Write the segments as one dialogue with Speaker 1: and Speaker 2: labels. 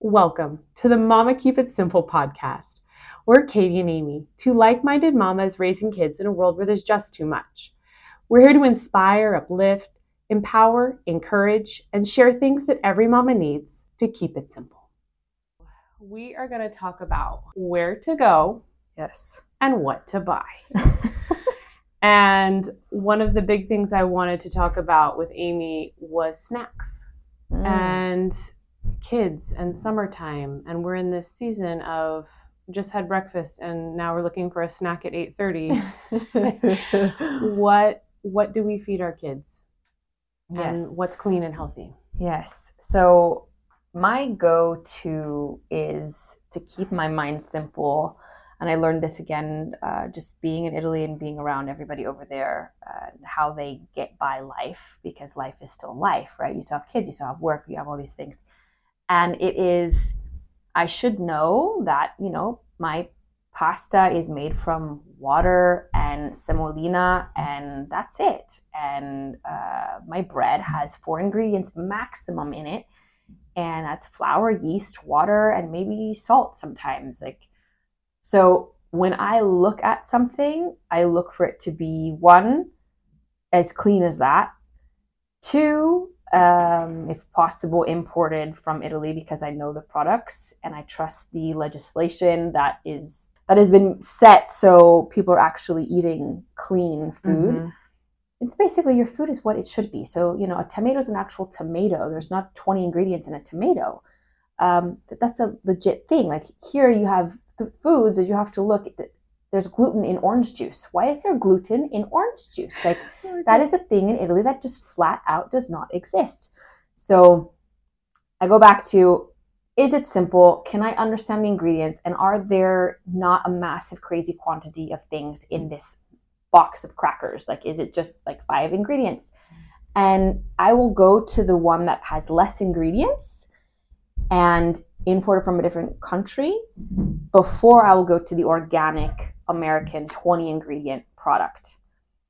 Speaker 1: Welcome to the Mama Keep It Simple podcast. We're Katie and Amy, two like minded mamas raising kids in a world where there's just too much. We're here to inspire, uplift, empower, encourage, and share things that every mama needs to keep it simple. We are going to talk about where to go
Speaker 2: Yes.
Speaker 1: and what to buy. and one of the big things I wanted to talk about with Amy was snacks
Speaker 2: Mm.
Speaker 1: and kids and summertime and we're in this season of just had breakfast and now we're looking for a snack at 8:30 what what do we feed our kids
Speaker 2: yes.
Speaker 1: and what's clean and healthy
Speaker 2: Yes. So my go-to is to keep my mind simple, and I learned this again uh, just being in Italy and being around everybody over there, uh, how they get by life because life is still life, right? You still have kids, you still have work, you have all these things, and it is. I should know that you know my pasta is made from water and semolina, and that's it. And uh, my bread has four ingredients maximum in it, and that's flour, yeast, water, and maybe salt sometimes. Like, so when I look at something, I look for it to be one, as clean as that, two, um, if possible, imported from Italy because I know the products and I trust the legislation that is that has been set so people are actually eating clean food.
Speaker 1: Mhm.
Speaker 2: It's basically your food is what it should be. So you know, a tomato is an actual tomato. There's not 20 ingredients in a tomato. Um, that's a legit thing. Like here, you have th- foods that you have to look. At, there's gluten in orange juice. Why is there gluten in orange juice? Like that is the thing in Italy that just flat out does not exist. So I go back to is it simple? Can I understand the ingredients? And are there not a massive, crazy quantity of things in this box of crackers? Like, is it just like five ingredients? And I will go to the one that has less ingredients and imported from a different country before I will go to the organic American 20 ingredient product.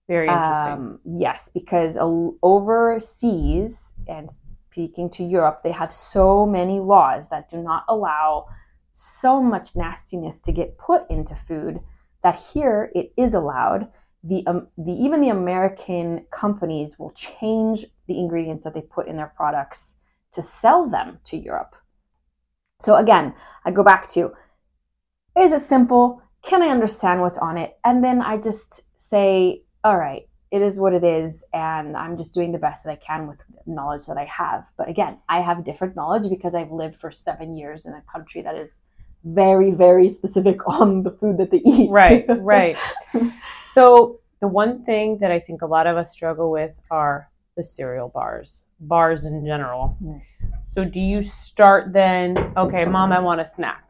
Speaker 1: very interesting
Speaker 2: Um, yes, because overseas and speaking to Europe, they have so many laws that do not allow so much nastiness to get put into food that here it is allowed. The, um, the even the American companies will change the ingredients that they put in their products to sell them to Europe. So again, I go back to is it simple? Can I understand what's on it? And then I just say, all right, it is what it is, and I'm just doing the best that I can with knowledge that I have. But again, I have different knowledge because I've lived for seven years in a country that is very, very specific on the food that they eat.
Speaker 1: right right so the one thing that i think a lot of us struggle with are the cereal bars bars in general
Speaker 2: Mm.
Speaker 1: so do you start then okay mom i want a snack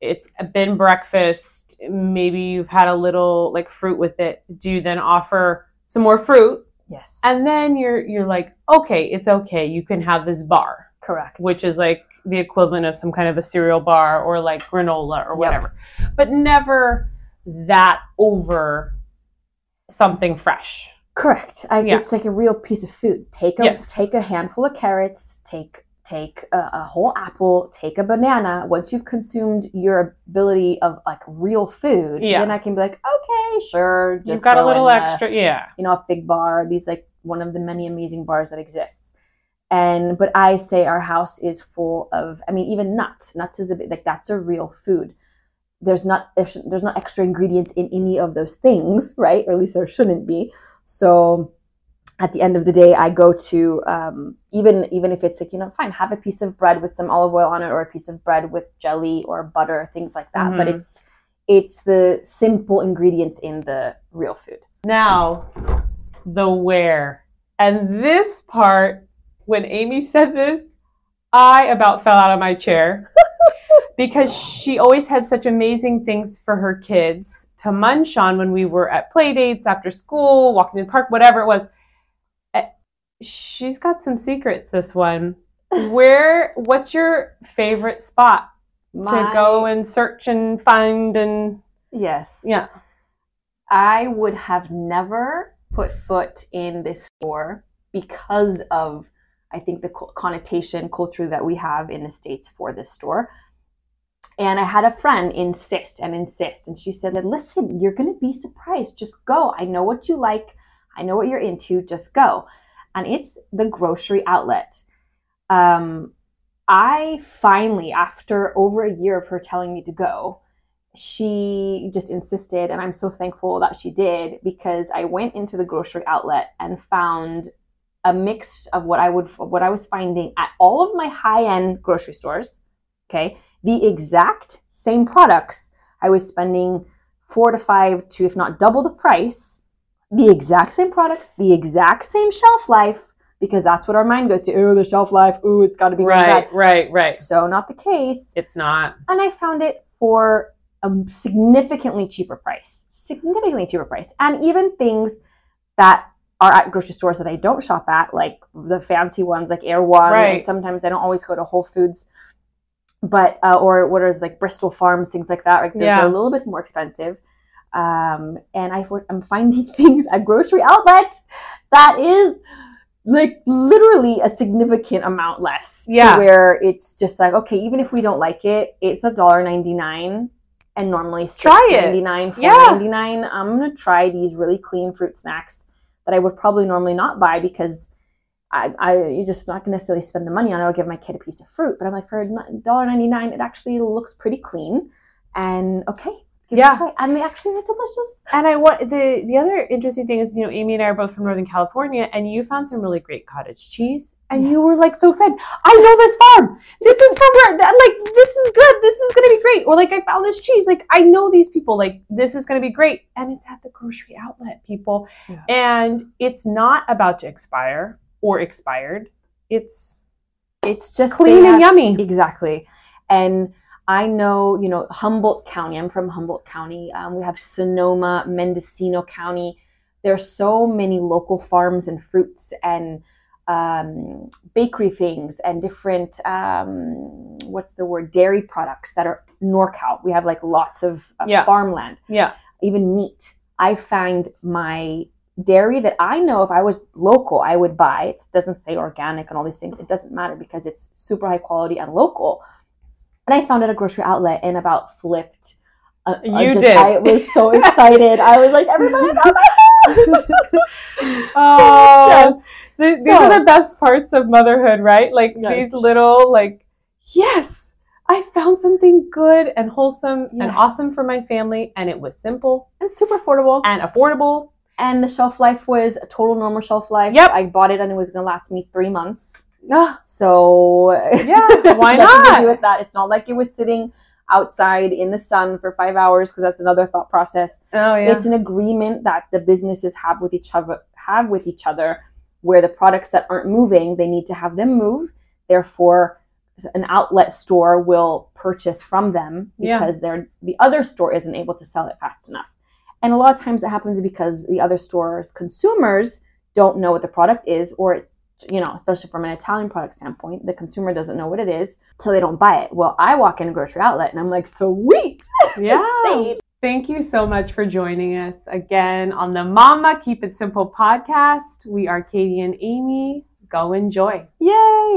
Speaker 1: it's been breakfast maybe you've had a little like fruit with it do you then offer some more fruit
Speaker 2: yes,
Speaker 1: and then you're you're like okay it's okay you can have this bar
Speaker 2: correct.
Speaker 1: which is like the equivalent of some kind of a cereal bar or like granola or
Speaker 2: Yep.
Speaker 1: whatever, but never that over something fresh.
Speaker 2: Correct. I,
Speaker 1: Yeah.
Speaker 2: It's like a real piece of food. Take a
Speaker 1: Yes.
Speaker 2: take a handful of carrots. Take take a, a whole apple. Take a banana. Once you've consumed your ability of like real food,
Speaker 1: Yeah.
Speaker 2: then I can be like, okay, sure. Just
Speaker 1: You've got a little
Speaker 2: in a-
Speaker 1: extra, yeah.
Speaker 2: you know, a fig bar. These like one of the many amazing bars that exists. And but I say our house is full of. I mean, even nuts. Nuts is a bit like that's a real food. There's not there's, there's not extra ingredients in any of those things, right? Or at least there shouldn't be. So at the end of the day, I go to um, even even if it's like you know fine, have a piece of bread with some olive oil on it, or a piece of bread with jelly or butter, things like that. But
Speaker 1: Mhm.
Speaker 2: it's it's the simple ingredients in the real food.
Speaker 1: Now, the where. And this part, when Amy said this, I about fell out of my chair because she always had such amazing things for her kids to munch on when we were at play dates after school, walking in the park, whatever it was. She's got some secrets, this one. Where, what's your favorite spot to go and search and find and,
Speaker 2: yes,
Speaker 1: yeah.
Speaker 2: I would have never put foot in this store because of I think the connotation culture that we have in the states for this store. And I had a friend insist and insist, and she said, "Listen, you're going to be surprised. Just go. I know what you like. I know what you're into. Just go." And it's the grocery outlet. Um, I finally, after over a year of her telling me to go, she just insisted, and I'm so thankful that she did because I went into the grocery outlet and found a mix of what I would what I was finding at all of my high end grocery stores. Okay, the exact same products. I was spending four to five to if not double the price. The exact same products, the exact same shelf life, because that's what our mind goes to. Oh, the shelf life. Oh, it's got to be
Speaker 1: right, right, right.
Speaker 2: So not the case.
Speaker 1: It's not.
Speaker 2: And I found it for a significantly cheaper price, significantly cheaper price, and even things that are at grocery stores that I don't shop at, like the fancy ones, like Erewhon.
Speaker 1: Right.
Speaker 2: And sometimes I don't always go to Whole Foods, but uh, or what is like Bristol Farms, things like that. Like those
Speaker 1: Yeah.
Speaker 2: are a little bit more expensive. Um, and I, I'm finding things at grocery outlet that is like literally a significant amount less.
Speaker 1: Yeah.
Speaker 2: where it's just like okay, even if we don't like it, it's a dollar ninety nine. And normally
Speaker 1: Try
Speaker 2: six
Speaker 1: it.
Speaker 2: ninety nine, four
Speaker 1: Yeah.
Speaker 2: ninety nine. I'm gonna try these really clean fruit snacks that I would probably normally not buy because I, I you're just not gonna necessarily spend the money on it. I'll give my kid a piece of fruit, but I'm like for $1.99, it actually looks pretty clean. And okay, let's give it
Speaker 1: Yeah.
Speaker 2: try. And they actually are delicious.
Speaker 1: And I want the the other interesting thing is, you know, Amy and I are both from Northern California, and you found some really great cottage cheese, and you were like so excited. I know this farm. This is from where. that- Like this is good. This is gonna be great. Or like I found this cheese. Like I know these people. Like this is gonna be great. And it's at the grocery outlet, people.
Speaker 2: Yeah.
Speaker 1: And it's not about to expire or expired. It's
Speaker 2: It's just
Speaker 1: clean and
Speaker 2: have-
Speaker 1: yummy.
Speaker 2: Exactly. And I know, you know, Humboldt County, I'm from Humboldt County. Um, we have Sonoma, Mendocino County. There are so many local farms and fruits and um, bakery things and different, um, what's the word, dairy products that are NorCal. We have like lots of uh,
Speaker 1: Yeah.
Speaker 2: farmland,
Speaker 1: Yeah.
Speaker 2: even meat. I find my dairy that I know if I was local, I would buy. It doesn't say organic and all these things. It doesn't matter because it's super high quality and local. And I found it at a grocery outlet and about flipped. Uh, I
Speaker 1: You
Speaker 2: just-
Speaker 1: did.
Speaker 2: I was so excited. I was like, everybody got my house.
Speaker 1: Oh,
Speaker 2: Yes.
Speaker 1: Th- these
Speaker 2: So-
Speaker 1: are the best parts of motherhood, right? Like
Speaker 2: Yes.
Speaker 1: these little, like, yes, I found something good and wholesome and awesome for my family, and it was simple
Speaker 2: and super affordable.
Speaker 1: and affordable.
Speaker 2: And the shelf life was a total normal shelf life.
Speaker 1: Yep.
Speaker 2: I bought it and it was going to last me three months.
Speaker 1: Ah,
Speaker 2: So
Speaker 1: Yeah, why not?
Speaker 2: Do with that. It's not like it was sitting outside in the sun for five hours because that's another thought process.
Speaker 1: oh yeah,
Speaker 2: It's an agreement that the businesses have with each other have with each other where the products that aren't moving, they need to have them move. Therefore, an outlet store will purchase from them
Speaker 1: Yeah.
Speaker 2: because they're the other store isn't able to sell it fast enough. And a lot of times it happens because the other store's consumers don't know what the product is or you know, especially from an Italian product standpoint, the consumer doesn't know what it is, so they don't buy it. Well, I walk in a grocery outlet and I'm like, sweet.
Speaker 1: yeah. Thank you so much for joining us again on the Mama Keep It Simple podcast. We are Katie and Amy. Go enjoy.
Speaker 2: Yay!